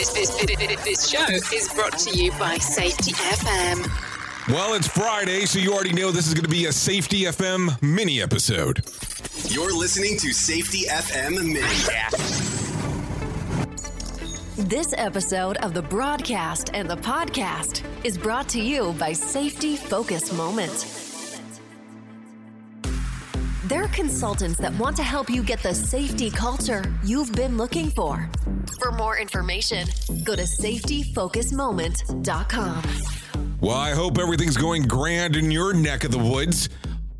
This, this, this, this show is brought to you by Safety FM. Well, it's Friday, so you already know this is going to be a Safety FM mini episode. You're listening to Safety FM Mini. This episode of the broadcast and the podcast is brought to you by Safety Focus Moment. They're consultants that want to help you get the safety culture you've been looking for. For more information, go to safetyfocusmoment.com. Well, I hope everything's going grand in your neck of the woods.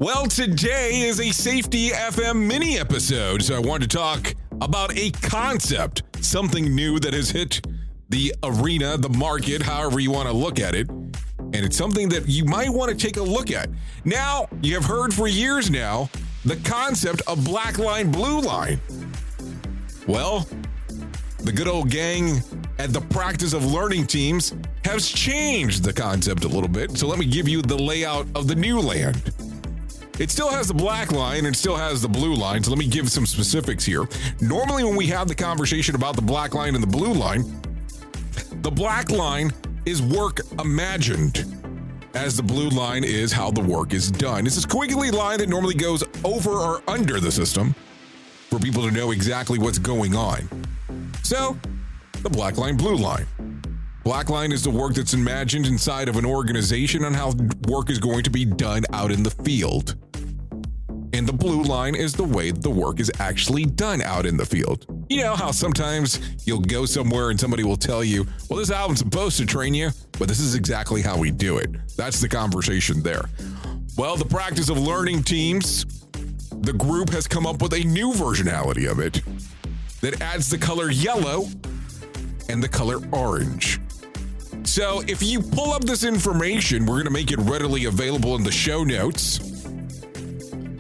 Well, today is a Safety FM mini episode, so I want to talk about a concept, something new that has hit the arena, the market, however you want to look at it. And it's something that you might want to take a look at. Now, you have heard for years now the concept of black line, blue line. Well, the good old gang at the practice of learning teams has changed the concept a little bit. So let me give you the layout of the new land. It still has the black line and still has the blue line. So let me give some specifics here. Normally, when we have the conversation about the black line and the blue line, the black line is work imagined, as the blue line is how the work is done. It's a squiggly line that normally goes over or under the system for people to know exactly what's going on. So, the black line, blue line. Black line is the work that's imagined inside of an organization on how work is going to be done out in the field. And the blue line is the way the work is actually done out in the field. You know how sometimes you'll go somewhere and somebody will tell you, well, this album's supposed to train you, but this is exactly how we do it. That's the conversation there. Well, the practice of learning teams, the group has come up with a new versionality of it that adds the color yellow and the color orange. So if you pull up this information, we're going to make it readily available in the show notes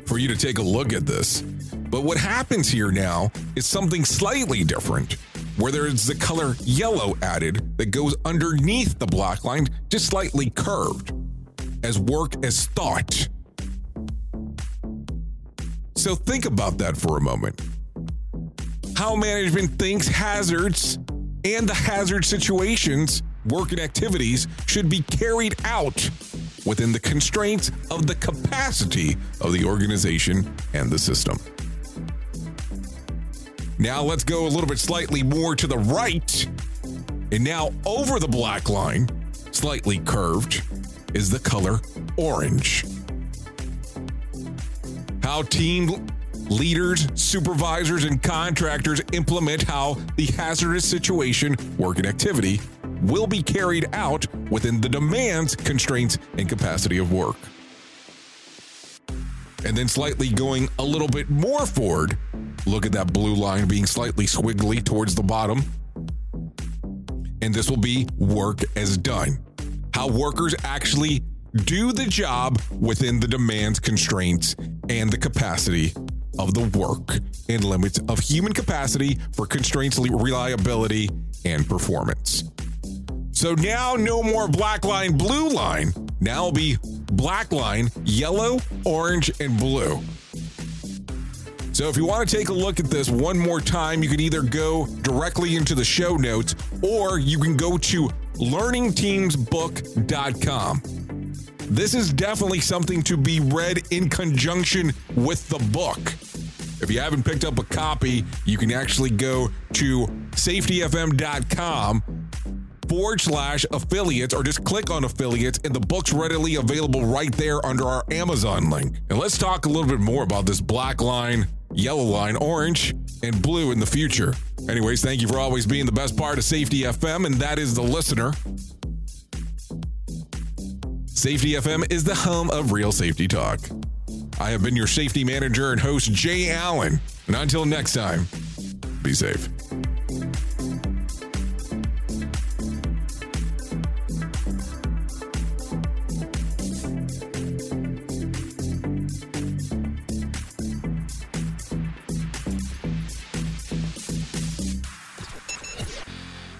for you to take a look at this. But what happens here now is something slightly different, where there's the color yellow added that goes underneath the black line, just slightly curved, as work as thought. So think about that for a moment. How management thinks hazards and the hazard situations, work and activities should be carried out within the constraints of the capacity of the organization and the system. Now let's go a little bit slightly more to the right. And now over the black line, slightly curved, is the color orange. How team leaders, supervisors, and contractors implement how the hazardous situation, work, and activity will be carried out within the demands, constraints, and capacity of work. And then slightly going a little bit more forward, look at that blue line being slightly squiggly towards the bottom. And this will be work as done. How workers actually do the job within the demands, constraints, and the capacity of the work and limits of human capacity for constraints, reliability, and performance. So now no more black line, blue line. Now it'll be black line, yellow, orange, and blue. So if you want to take a look at this one more time, you can either go directly into the show notes or you can go to learningteamsbook.com. This is definitely something to be read in conjunction with the book. If you haven't picked up a copy, you can actually go to safetyfm.com forward slash affiliates or just click on affiliates and the book's readily available right there under our Amazon link. And let's talk a little bit more about this black line, yellow line, orange, and blue in the future. Anyways, thank you for always being the best part of Safety FM, and that is the listener. Safety FM is the home of real safety talk. I have been your safety manager and host, Jay Allen. And until next time, be safe.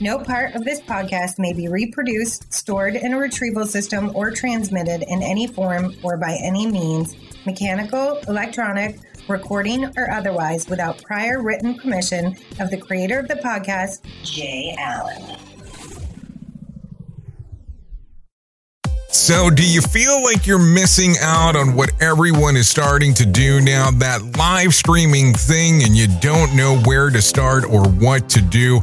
No part of this podcast may be reproduced, stored in a retrieval system, or transmitted in any form or by any means, mechanical, electronic, recording, or otherwise, without prior written permission of the creator of the podcast, Jay Allen. So, do you feel like you're missing out on what everyone is starting to do now? That live streaming thing, and you don't know where to start or what to do?